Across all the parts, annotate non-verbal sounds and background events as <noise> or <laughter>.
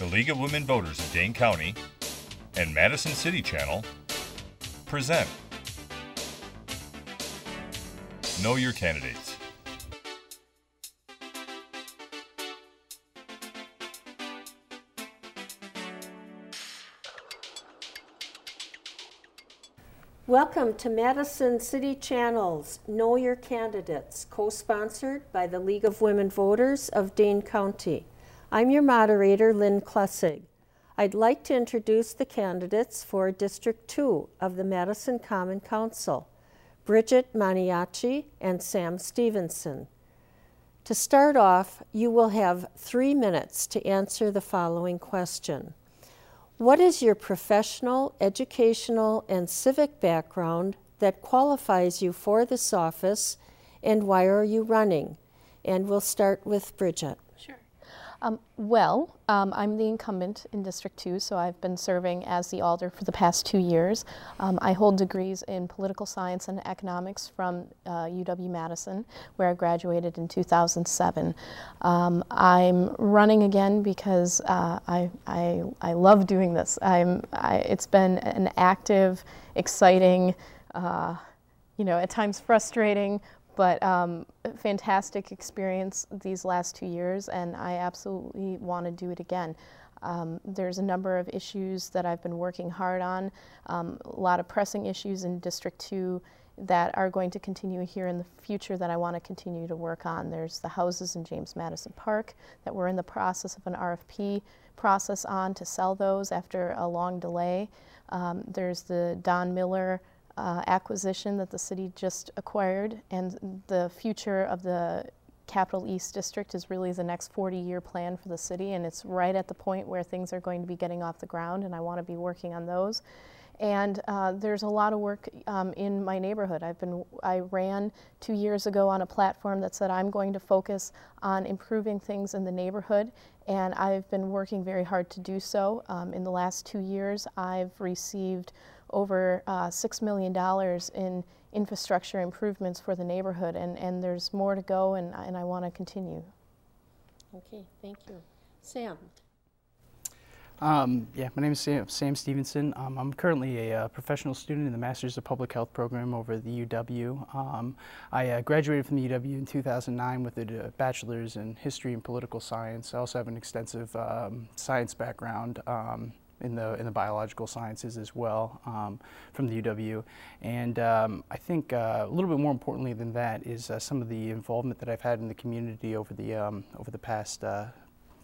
the League of Women Voters of Dane County, and Madison City Channel present Know Your Candidates. Welcome to Madison City Channel's Know Your Candidates, co-sponsored by the League of Women Voters of Dane County. I'm your moderator, Lynn Klessig. I'd like to introduce the candidates for District 2 of the Madison Common Council, Bridget Maniaci and Sam Stevenson. To start off, you will have three minutes to answer the following question. What is your professional, educational, and civic background that qualifies you for this office, and why are you running? And we'll start with Bridget. Um, well, um, I'm the incumbent in District 2, so I've been serving as the alder for the past two years. Um, I hold degrees in political science and economics from uh, UW Madison, where I graduated in 2007. Um, I'm running again because uh, I, I, I love doing this. I'm, I, it's been an active, exciting, uh, you know, at times frustrating, but um, fantastic experience these last two years, and I absolutely want to do it again. Um, there's a number of issues that I've been working hard on, um, a lot of pressing issues in District 2 that are going to continue here in the future that I want to continue to work on. There's the houses in James Madison Park that we're in the process of an RFP process on to sell those after a long delay. Um, there's the Don Miller uh, acquisition that the city just acquired, and the future of the Capital East District is really the next 40 year plan for the city, and it's right at the point where things are going to be getting off the ground, and I want to be working on those. And uh, there's a lot of work um, in my neighborhood. I've been, I ran two years ago on a platform that said I'm going to focus on improving things in the neighborhood, and I've been working very hard to do so. Um, in the last two years, I've received over uh, $6 million in infrastructure improvements for the neighborhood, and, and there's more to go, and, and I want to continue. Okay, thank you. Sam. Um, yeah, my name is Sam, Sam Stevenson. Um, I'm currently a uh, professional student in the Masters of Public Health program over at the UW. Um, I uh, graduated from the UW in 2009 with a bachelor's in history and political science. I also have an extensive um, science background. In the in the biological sciences as well um, from the UW. And um, I think uh, a little bit more importantly than that is uh, some of the involvement that I've had in the community over the um, over the past uh,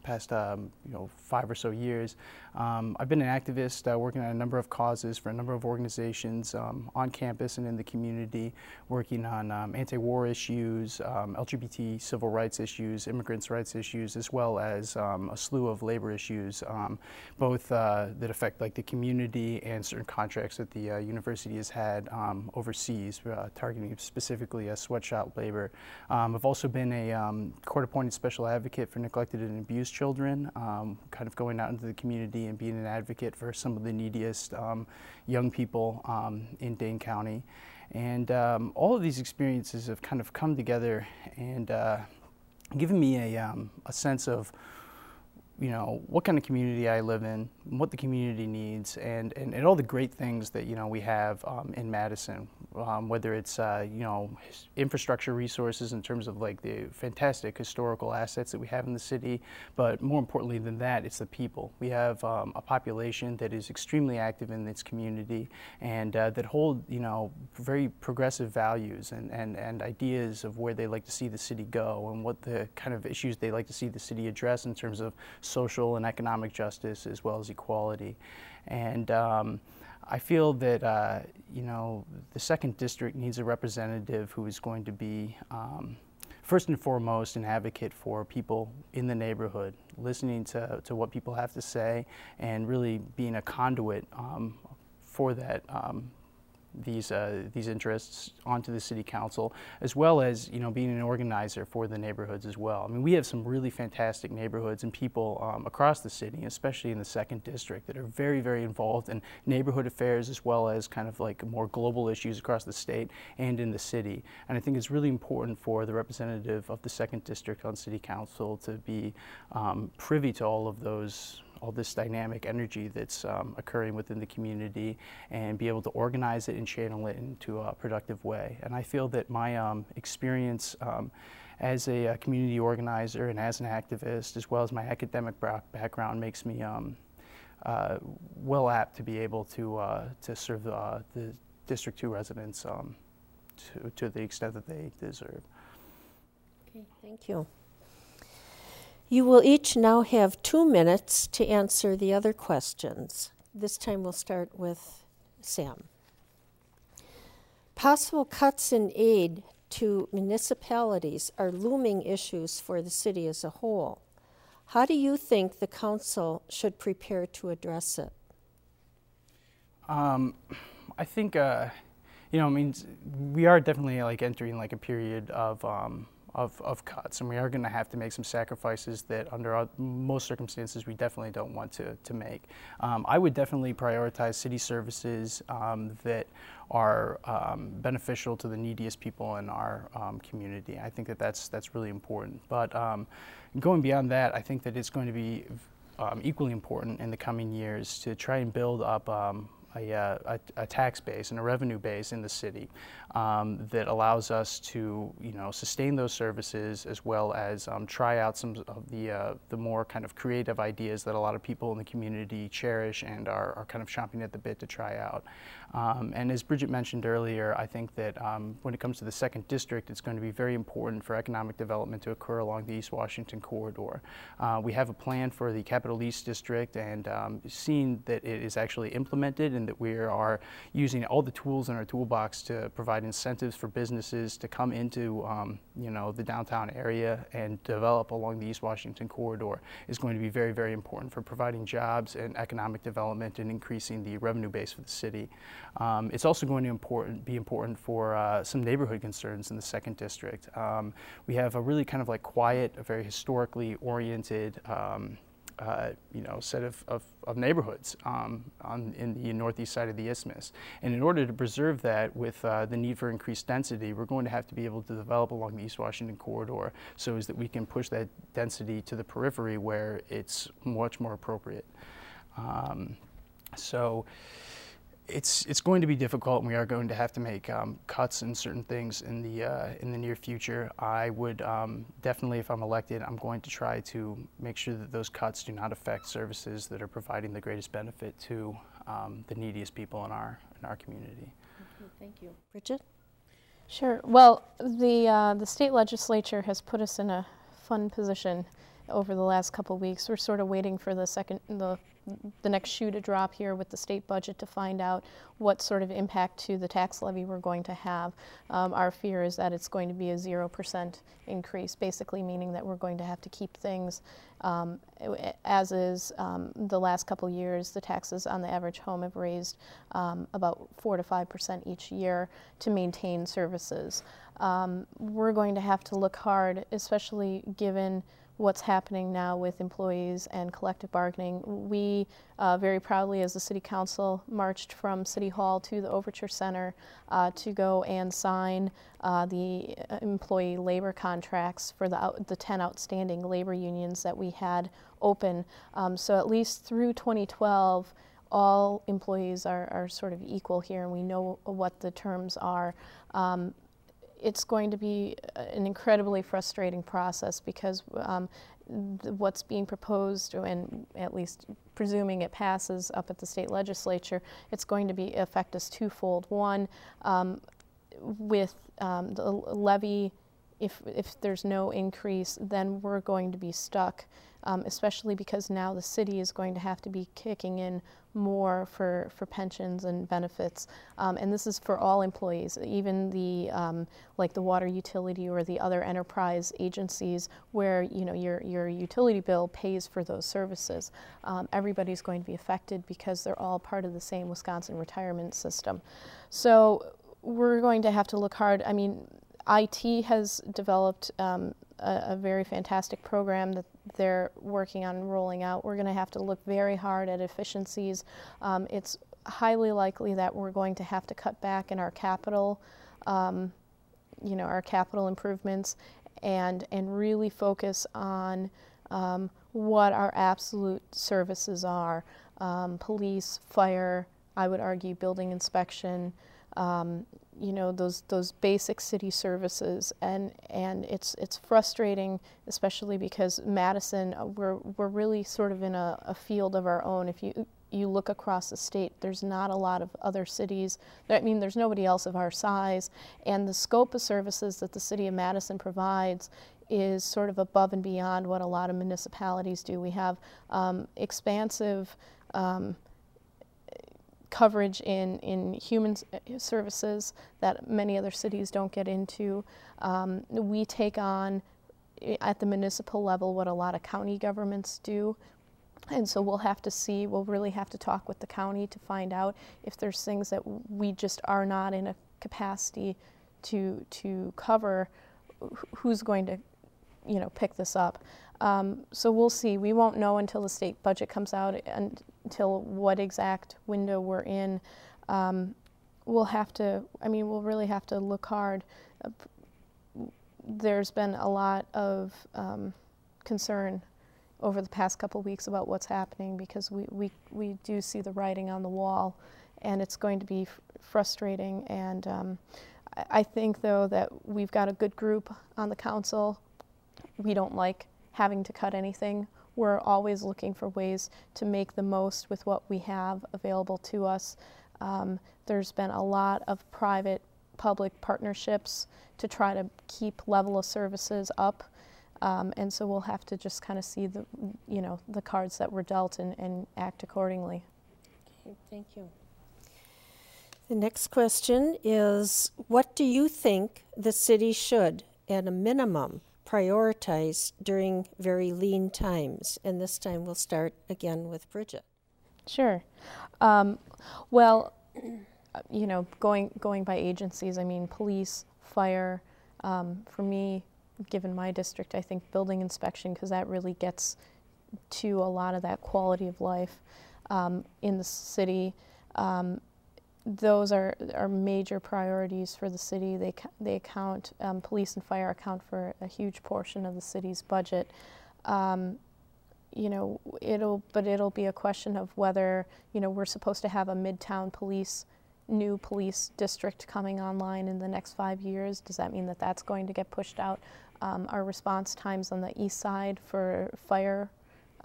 past um, you know five or so years. Um, I've been an activist uh, working on a number of causes for a number of organizations um, on campus and in the community, working on um, anti-war issues, um, LGBT civil rights issues, immigrants' rights issues, as well as um, a slew of labor issues, both uh, that affect like the community and certain contracts that the uh, university has had overseas, uh, targeting specifically a sweatshop labor. I've also been a court-appointed special advocate for neglected and abused children, um, kind of going out into the community and being an advocate for some of the neediest um, young people um, in Dane County. And um, all of these experiences have kind of come together and uh, given me a, a sense of you know what kind of community I live in, what the community needs, and, and, and all the great things that you know we have um, in Madison um, whether it's uh, you know infrastructure resources in terms of like the fantastic historical assets that we have in the city, but more importantly than that, it's the people. We have um, a population that is extremely active in its community and uh, that hold you know very progressive values and, and, and ideas of where they like to see the city go and what the kind of issues they like to see the city address in terms of social and economic justice as well as equality. And um, I feel that uh, you know the second district needs a representative who is going to be um, first and foremost an advocate for people in the neighborhood, listening to, to what people have to say, and really being a conduit um, for that um, these uh, these interests onto the city council, as well as you know being an organizer for the neighborhoods as well. I mean, we have some really fantastic neighborhoods and people um, across the city, especially in the second district, that are very very involved in neighborhood affairs as well as kind of like more global issues across the state and in the city. And I think it's really important for the representative of the second district on city council to be um, privy to all of those all this dynamic energy that's um, occurring within the community and be able to organize it and channel it into a productive way. And I feel that my um, experience um, as a, a, community organizer and as an activist, as well as my academic background, makes me um, uh, well apt to be able to, uh, to serve uh, the District 2 residents um, to, to the extent that they deserve. Okay, thank you. You will each now have two minutes to answer the other questions. This time we'll start with Sam. Possible cuts in aid to municipalities are looming issues for the city as a whole. How do you think the council should prepare to address it? Um, I think, uh, you know, I mean, we are definitely like entering like a period of um, of, of cuts, and we are going to have to make some sacrifices that, under most circumstances, we definitely don't want to, to make. Um, I would definitely prioritize city services um, that are um, beneficial to the neediest people in our um, community. I think that that's, that's really important. But um, going beyond that, I think that it's going to be um, equally important in the coming years to try and build up a, uh, a, a, tax base and a revenue base in the city um, that allows us to, you know, sustain those services as well as um, try out some of the, uh, the more kind of creative ideas that a lot of people in the community cherish and are, are kind of chomping at the bit to try out. Um, and as Bridget mentioned earlier, I think that um, when it comes to the second district, it's going to be very important for economic development to occur along the East Washington corridor. Uh, we have a plan for the Capital East district and um, seeing that it is actually implemented that we are using all the tools in our toolbox to provide incentives for businesses to come into um, you know the downtown area and develop along the East Washington corridor is going to be very very important for providing jobs and economic development and increasing the revenue base for the city. Um, it's also going to important, be important for uh, some neighborhood concerns in the second district. Um, we have a really kind of like quiet, a very historically oriented um, uh, you know, set of, of, of neighborhoods um, on, in the northeast side of the isthmus. And in order to preserve that with uh, the need for increased density, we're going to have to be able to develop along the East Washington corridor so as that we can push that density to the periphery where it's much more appropriate. Um, so it's it's going to be difficult, and we are going to have to make um, cuts in certain things in the uh, in the near future. I would um, definitely, if I'm elected, I'm going to try to make sure that those cuts do not affect services that are providing the greatest benefit to um, the neediest people in our in our community. Okay, thank you, Bridget. Sure. Well, the uh, the state legislature has put us in a fun position over the last couple weeks. We're sort of waiting for the second the the next shoe to drop here with the state budget to find out what sort of impact to the tax levy we're going to have. Um, our fear is that it's going to be a 0% increase, basically meaning that we're going to have to keep things um, as is um, the last couple years. The taxes on the average home have raised um, about 4 to 5% each year to maintain services. Um, we're going to have to look hard, especially given what's happening now with employees and collective bargaining. We uh, very proudly, as the City Council, marched from City Hall to the Overture Center uh, to go and sign uh, the uh, employee labor contracts for the, out, the 10 outstanding labor unions that we had open. Um, so at least through 2012, all employees are, are sort of equal here and we know what the terms are. Um, it's going to be an incredibly frustrating process because um, what's being proposed, and at least presuming it passes up at the state legislature, it's going to be affect us twofold. One, um, with um, the levy, if if there's no increase, then we're going to be stuck um, especially because now the city is going to have to be kicking in more for, for pensions and benefits. Um, and this is for all employees, even the um, like the water utility or the other enterprise agencies where you know your, your utility bill pays for those services. Um, everybody's going to be affected because they're all part of the same Wisconsin retirement system. So we're going to have to look hard. I mean, IT has developed um, a, a, very fantastic program that they're working on rolling out. We're going to have to look very hard at efficiencies. Um, it's highly likely that we're going to have to cut back in our capital, um, you know, our capital improvements, and and really focus on um, what our absolute services are um, police, fire, I would argue building inspection, um, you know those those basic city services. And and it's it's frustrating especially because Madison uh, we're we're really sort of in a, a field of our own. If you you look across the state there's not a lot of other cities. I mean there's nobody else of our size. And the scope of services that the city of Madison provides is sort of above and beyond what a lot of municipalities do. We have um, expansive um, coverage in, in human services that many other cities don't get into. Um, we take on at the municipal level what a lot of county governments do. And so we'll have to see, we'll really have to talk with the county to find out if there's things that we just are not in a capacity to, to cover, who's going to, you know, pick this up. Um, so we'll see. We won't know until the state budget comes out and until what exact window we're in. Um, we'll have to, I mean, we'll really have to look hard. There's been a lot of um, concern over the past couple weeks about what's happening because we, we, we do see the writing on the wall and it's going to be frustrating. And um, I think, though, that we've got a good group on the council. We don't like having to cut anything we're always looking for ways to make the most with what we have available to us. Um, there's been a lot of private public partnerships to try to keep level of services up. Um, and so we'll have to just kind of see the, you know, the cards that were dealt and, and act accordingly. Okay, thank you. The next question is What do you think the city should, at a minimum, prioritize during very lean times? And this time we'll start again with Bridget. Sure. Um, well, you know, going going by agencies, I mean, police, fire. Um, for me, given my district, I think building inspection because that really gets to a lot of that quality of life um, in the city. Those are, are major priorities for the city. They, they account, um, police and fire account for a huge portion of the city's budget. Um, you know, it'll, but it'll be a question of whether, you know, we're supposed to have a midtown police, new police district coming online in the next five years. Does that mean that that's going to get pushed out? Um, our response times on the east side for fire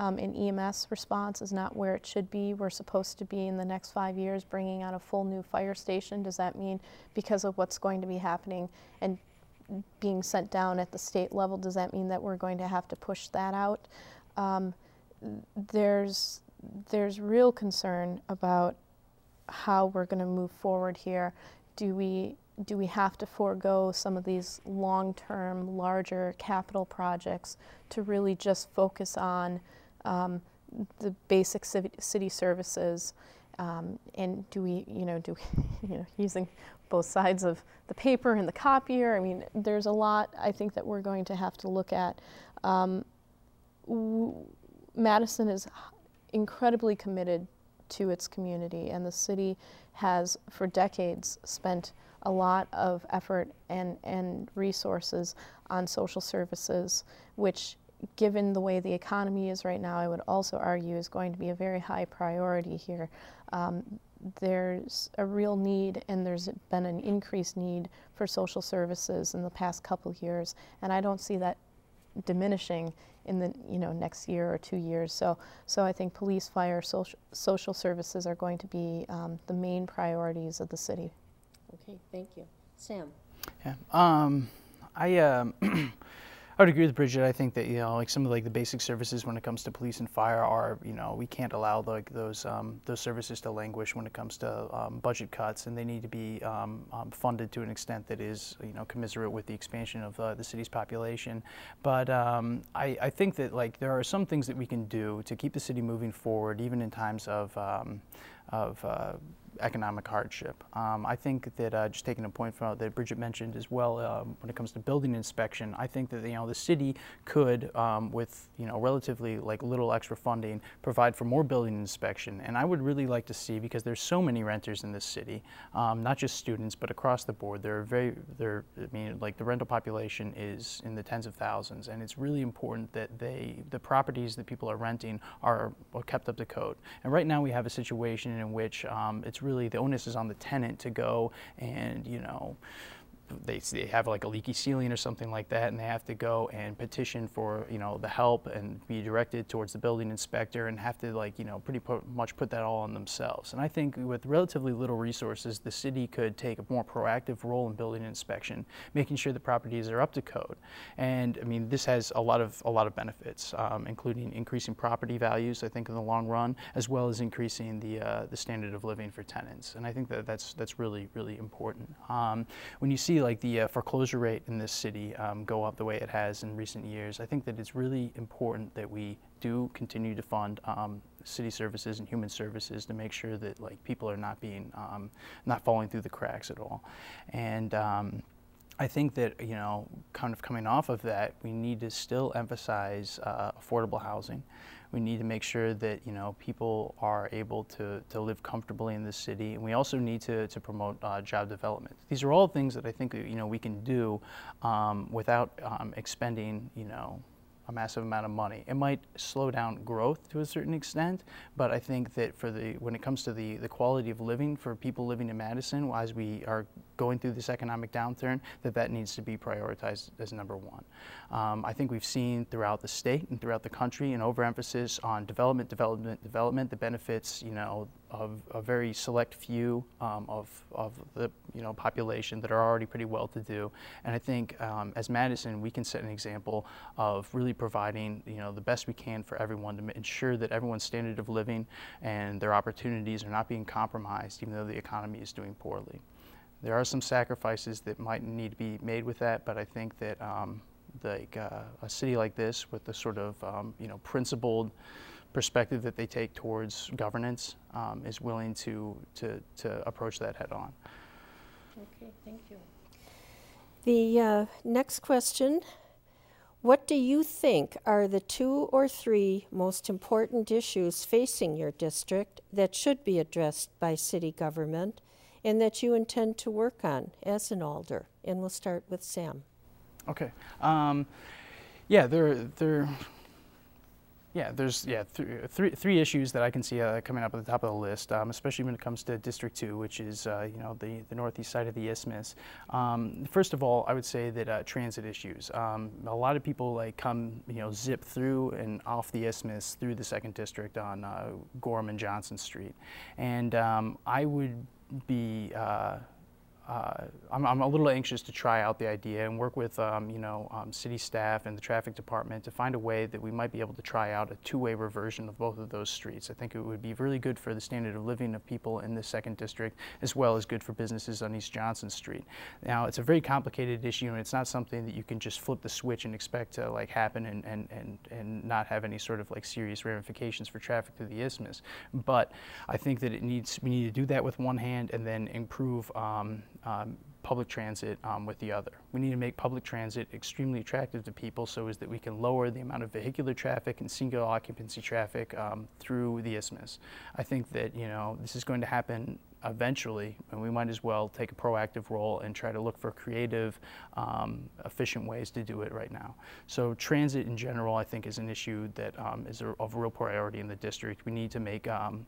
um, in EMS response is not where it should be. We're supposed to be in the next five years bringing out a full new fire station. Does that mean because of what's going to be happening and being sent down at the state level, does that mean that we're going to have to push that out? Um, there's there's real concern about how we're going to move forward here. Do we do we have to forego some of these long-term, larger capital projects to really just focus on um, the basic city services, um, and do we, you know, do we, <laughs> you know, using both sides of the paper and the copier. I mean, there's a lot I think that we're going to have to look at. Um, Madison is incredibly committed to its community, and the city has, for decades, spent a lot of effort and, and resources on social services, which given the way the economy is right now, I would also argue is going to be a very high priority here. Um, there's a real need, and there's been an increased need for social services in the past couple years, and I don't see that diminishing in the you know next year or two years. So, so I think police, fire, social social services are going to be um, the main priorities of the city. Okay, thank you, Sam. Yeah, um, I. <clears throat> I would agree with Bridget. I think that you know, like some of like the basic services when it comes to police and fire are, you know, we can't allow like those um, those services to languish when it comes to um, budget cuts, and they need to be um, um funded to an extent that is, you know, commiserate with the expansion of uh, the city's population. But um, I, I, think that like there are some things that we can do to keep the city moving forward, even in times of um, of uh, economic hardship. Um, I think that uh, just taking a point from that Bridget mentioned as well, um, when it comes to building inspection, I think that you know the city could, um, with you know relatively like little extra funding, provide for more building inspection. And I would really like to see because there's so many renters in this city, um, not just students but across the board. There are very there. I mean, like the rental population is in the tens of thousands, and it's really important that they the properties that people are renting are, are kept up to code. And right now we have a situation in which um, it's really the onus is on the tenant to go and you know they, they have like a leaky ceiling or something like that, and they have to go and petition for you know the help and be directed towards the building inspector and have to like you know pretty much put that all on themselves. And I think with relatively little resources, the city could take a more proactive role in building inspection, making sure the properties are up to code. And I mean this has a lot of a lot of benefits, um, including increasing property values. I think in the long run, as well as increasing the uh, the standard of living for tenants. And I think that that's that's really really important. Um, when you see like the uh, foreclosure rate in this city um, go up the way it has in recent years, I think that it's really important that we do continue to fund um, city services and human services to make sure that like people are not being um, not falling through the cracks at all. And um, I think that you know, kind of coming off of that, we need to still emphasize uh, affordable housing. We need to make sure that you know people are able to, to live comfortably in the city, and we also need to, to promote uh, job development. These are all things that I think you know we can do um, without um, expending you know a massive amount of money. It might slow down growth to a certain extent, but I think that for the when it comes to the, the quality of living for people living in Madison, as we are going through this economic downturn, that that needs to be prioritized as number one. Um, I think we've seen throughout the state and throughout the country an overemphasis on development, development, development that benefits, you know, of a very select few um, of, of the you know population that are already pretty well to do. And I think um, as Madison, we can set an example of really providing you know the best we can for everyone to ensure that everyone's standard of living and their opportunities are not being compromised, even though the economy is doing poorly. There are some sacrifices that might need to be made with that, but I think that um, like uh, a city like this, with the sort of um, you know principled perspective that they take towards governance um, is willing to, to, to approach that head on. Okay, thank you. The uh, next question What do you think are the two or three most important issues facing your district that should be addressed by city government and that you intend to work on as an alder? And we'll start with Sam. Okay. Um, yeah, there, there yeah, there's yeah th three three issues that I can see uh, coming up at the top of the list, um, especially when it comes to District Two, which is uh, you know the the northeast side of the isthmus. Um, first of all, I would say that uh, transit issues. Um, a lot of people like come you know zip through and off the isthmus through the second district on uh, Gorham and Johnson Street, and um, I would be uh, I'm, I'm, a little anxious to try out the idea and work with um, you know um, city staff and the traffic department to find a way that we might be able to try out a two-way reversion of both of those streets. I think it would be really good for the standard of living of people in the second district as well as good for businesses on East Johnson Street. Now it's a very complicated issue and it's not something that you can just flip the switch and expect to like happen and, and, and, and not have any sort of like serious ramifications for traffic through the isthmus. But I think that it needs we need to do that with one hand and then improve um, um, public transit um, with the other. We need to make public transit extremely attractive to people so as that we can lower the amount of vehicular traffic and single occupancy traffic um, through the isthmus. I think that you know this is going to happen eventually, and we might as well take a proactive role and try to look for creative, um, efficient ways to do it right now. So transit in general, I think, is an issue that um, is a, of real priority in the district. We need to make um,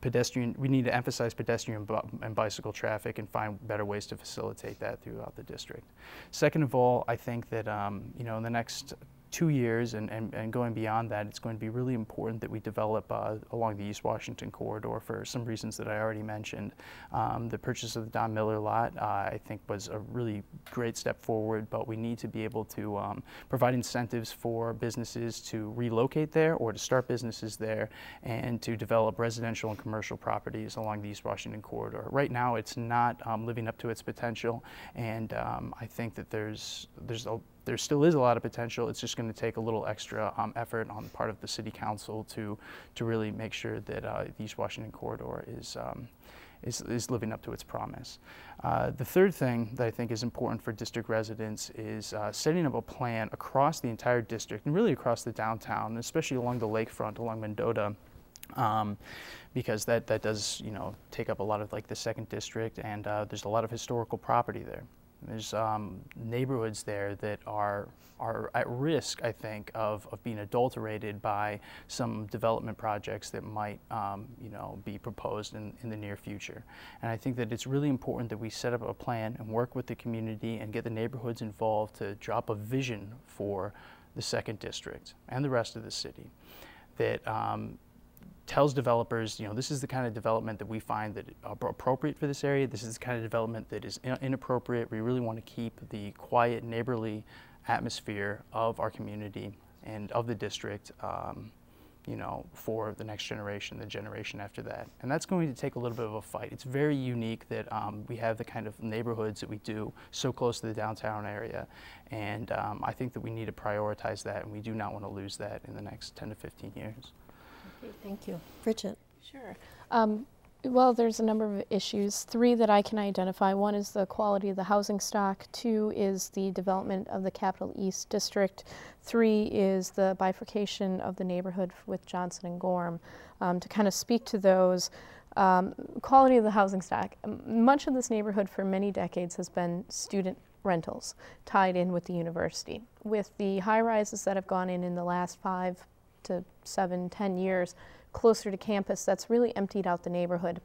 pedestrian, we need to emphasize pedestrian and bicycle traffic and find better ways to facilitate that throughout the district. Second of all, I think that, um, you know, in the next two years and, and, and going beyond that, it's going to be really important that we develop uh, along the East Washington corridor for some reasons that I already mentioned. Um, the purchase of the Don Miller lot, uh, I think, was a really great step forward, but we need to be able to um, provide incentives for businesses to relocate there or to start businesses there and to develop residential and commercial properties along the East Washington corridor. Right now, it's not um, living up to its potential, and um, I think that there's, there's a there still is a lot of potential. It's just going to take a little extra um, effort on the part of the city council to to really make sure that uh, the East Washington corridor is um, is, is living up to its promise. Uh, the third thing that I think is important for district residents is uh, setting up a plan across the entire district and really across the downtown, especially along the lakefront, along Mendota. Um, because that, that does you know take up a lot of like the second district and uh, there's a lot of historical property there. There's um, neighborhoods there that are are at risk, I think, of, of being adulterated by some development projects that might, um, you know, be proposed in, in the near future. And I think that it's really important that we set up a plan and work with the community and get the neighborhoods involved to drop a vision for the second district and the rest of the city that um, tells developers, you know, this is the kind of development that we find that appropriate for this area. This is the kind of development that is inappropriate. We really want to keep the quiet, neighborly atmosphere of our community and of the district, um, you know, for the next generation, the generation after that. And that's going to take a little bit of a fight. It's very unique that um, we have the kind of neighborhoods that we do so close to the downtown area. And um, I think that we need to prioritize that, and we do not want to lose that in the next 10 to 15 years. Okay, thank you. Bridget. Sure. Um, well, there's a number of issues. Three that I can identify. One is the quality of the housing stock. Two is the development of the Capital East District. Three is the bifurcation of the neighborhood with Johnson and Gorham. Um, to kind of speak to those, um, quality of the housing stock. Much of this neighborhood for many decades has been student rentals tied in with the university. With the high rises that have gone in in the last five to seven, ten years closer to campus, that's really emptied out the neighborhood.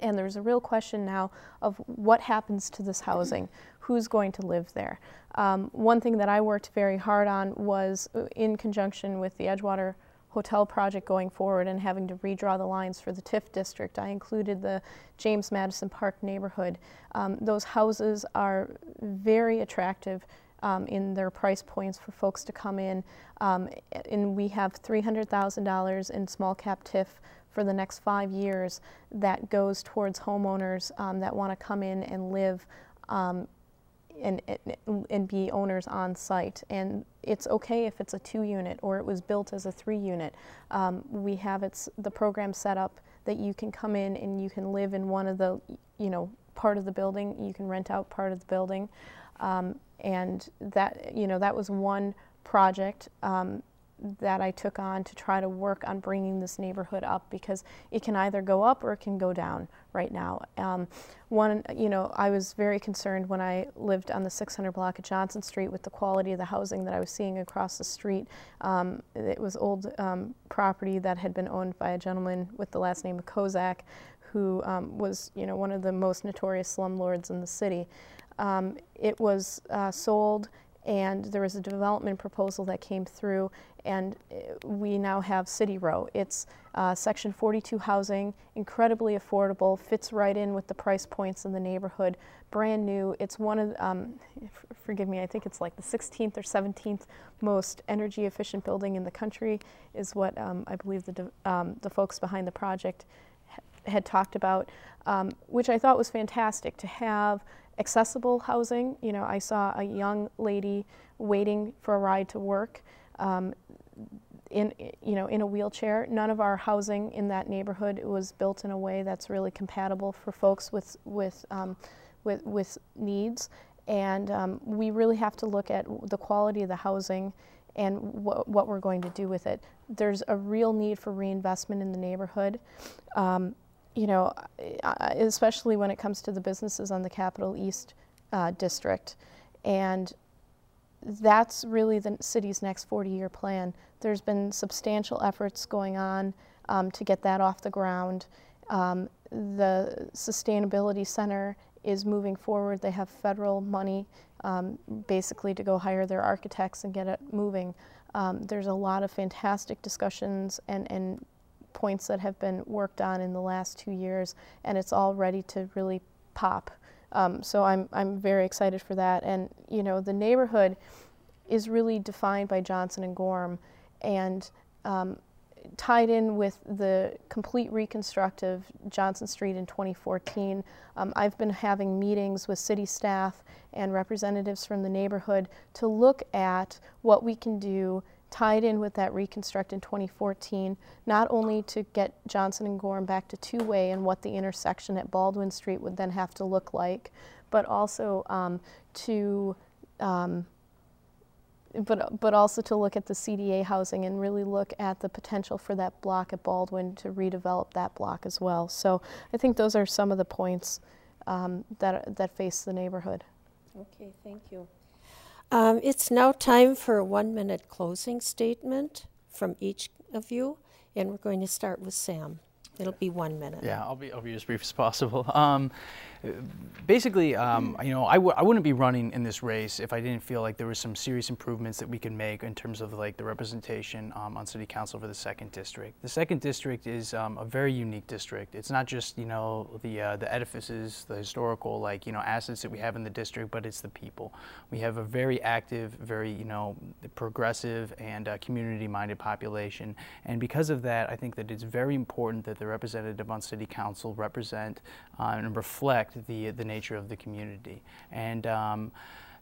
And there's a real question now of what happens to this housing, who's going to live there. Um, one thing that I worked very hard on was uh, in conjunction with the Edgewater hotel project going forward and having to redraw the lines for the TIF district. I included the James Madison Park neighborhood. Um, those houses are very attractive um, in their price points for folks to come in. Um, and we have $300,000 in small cap TIF for the next five years that goes towards homeowners um, that want to come in and live um, and, and be owners on site. And it's okay if it's a two unit or it was built as a three unit. Um, we have it's, the program set up that you can come in and you can live in one of the, you know, part of the building, you can rent out part of the building. Um, and that you know that was one project um, that I took on to try to work on bringing this neighborhood up because it can either go up or it can go down right now. Um, one, you know, I was very concerned when I lived on the 600 block of Johnson Street with the quality of the housing that I was seeing across the street. Um, it was old um, property that had been owned by a gentleman with the last name of Kozak, who um, was, you know, one of the most notorious slumlords in the city. Um, it was uh, sold and there was a development proposal that came through and uh, we now have City Row. It's uh, Section 42 housing, incredibly affordable, fits right in with the price points in the neighborhood, brand new. It's one of, um, forgive me, I think it's like the 16th or 17th most energy efficient building in the country is what um, I believe the, um, the folks behind the project had talked about, um, which I thought was fantastic to have accessible housing. You know, I saw a young lady waiting for a ride to work um, in, you know, in a wheelchair. None of our housing in that neighborhood was built in a way that's really compatible for folks with, with, um, with, with needs. And um, we really have to look at the quality of the housing and wh what we're going to do with it. There's a real need for reinvestment in the neighborhood. Um, you know, especially when it comes to the businesses on the Capital East uh, district. And that's really the city's next 40 year plan. There's been substantial efforts going on um, to get that off the ground. Um, the Sustainability Center is moving forward. They have federal money um, basically to go hire their architects and get it moving. Um, there's a lot of fantastic discussions and, and points that have been worked on in the last two years, and it's all ready to really pop. Um, so I'm, I'm very excited for that. And, you know, the neighborhood is really defined by Johnson and Gorham and um, tied in with the complete reconstructive Johnson Street in 2014. Um, I've been having meetings with city staff and representatives from the neighborhood to look at what we can do tied in with that reconstruct in 2014, not only to get Johnson and Gorham back to two-way and what the intersection at Baldwin Street would then have to look like, but also um, to um, but, but also to look at the CDA housing and really look at the potential for that block at Baldwin to redevelop that block as well. So I think those are some of the points um, that, that face the neighborhood. Okay, thank you. Um, it's now time for a one minute closing statement from each of you, and we're going to start with Sam. It'll be one minute. Yeah, I'll be, I'll be as brief as possible. Um, basically, um, you know, I w- I wouldn't be running in this race if I didn't feel like there was some serious improvements that we could make in terms of like the representation um, on city council for the second district. The second district is um, a very unique district. It's not just you know the uh, the edifices, the historical like you know assets that we have in the district, but it's the people. We have a very active, very you know progressive and uh, community-minded population, and because of that, I think that it's very important that the representative on city council represent uh, and reflect the, the nature of the community. And um,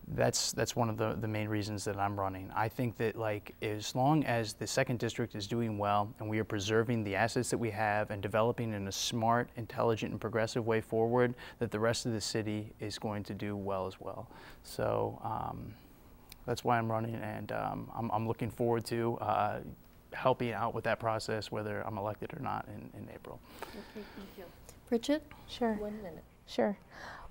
that's that's one of the, the main reasons that I'm running. I think that like as long as the second district is doing well and we are preserving the assets that we have and developing in a smart, intelligent, and progressive way forward, that the rest of the city is going to do well as well. So um, that's why I'm running, and um, I'm, I'm, looking forward to uh, helping out with that process, whether I'm elected or not in, in April. Okay, thank you. Bridget? Sure. One minute. Sure.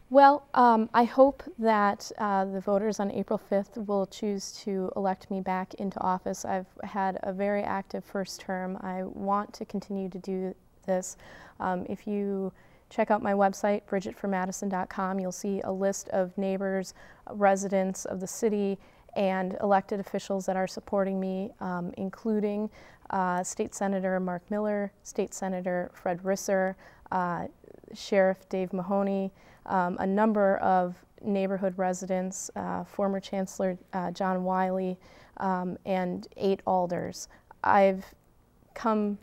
Well, um, I hope that uh, the voters on April 5th will choose to elect me back into office. I've had a very active first term. I want to continue to do this. Um, if you check out my website, bridgetformadison.com, you'll see a list of neighbors, residents of the city, and elected officials that are supporting me, um, including uh, State Senator Mark Miller, State Senator Fred Risser, uh, Sheriff Dave Mahoney, um, a number of neighborhood residents, uh, former Chancellor uh, John Wiley, um, and eight alders. I've come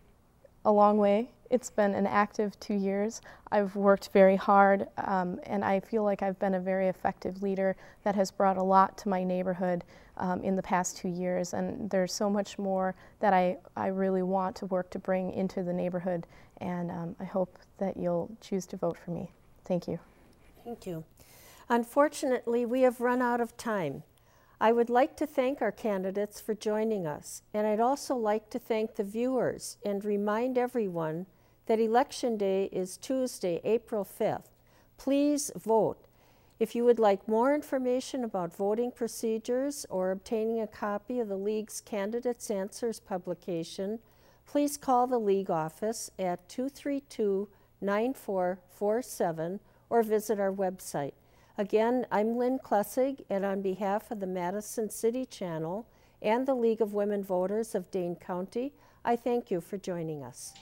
a long way. It's been an active two years. I've worked very hard, um, and I feel like I've been a very effective leader that has brought a lot to my neighborhood um, in the past two years. And there's so much more that I, I really want to work to bring into the neighborhood, and um, I hope that you'll choose to vote for me. Thank you. Thank you. Unfortunately, we have run out of time. I would like to thank our candidates for joining us, and I'd also like to thank the viewers and remind everyone that Election Day is Tuesday, April 5th. Please vote. If you would like more information about voting procedures or obtaining a copy of the League's Candidates Answers publication, please call the League office at 232 9447 or visit our website. Again, I'm Lynn Klessig, and on behalf of the Madison City Channel and the League of Women Voters of Dane County, I thank you for joining us.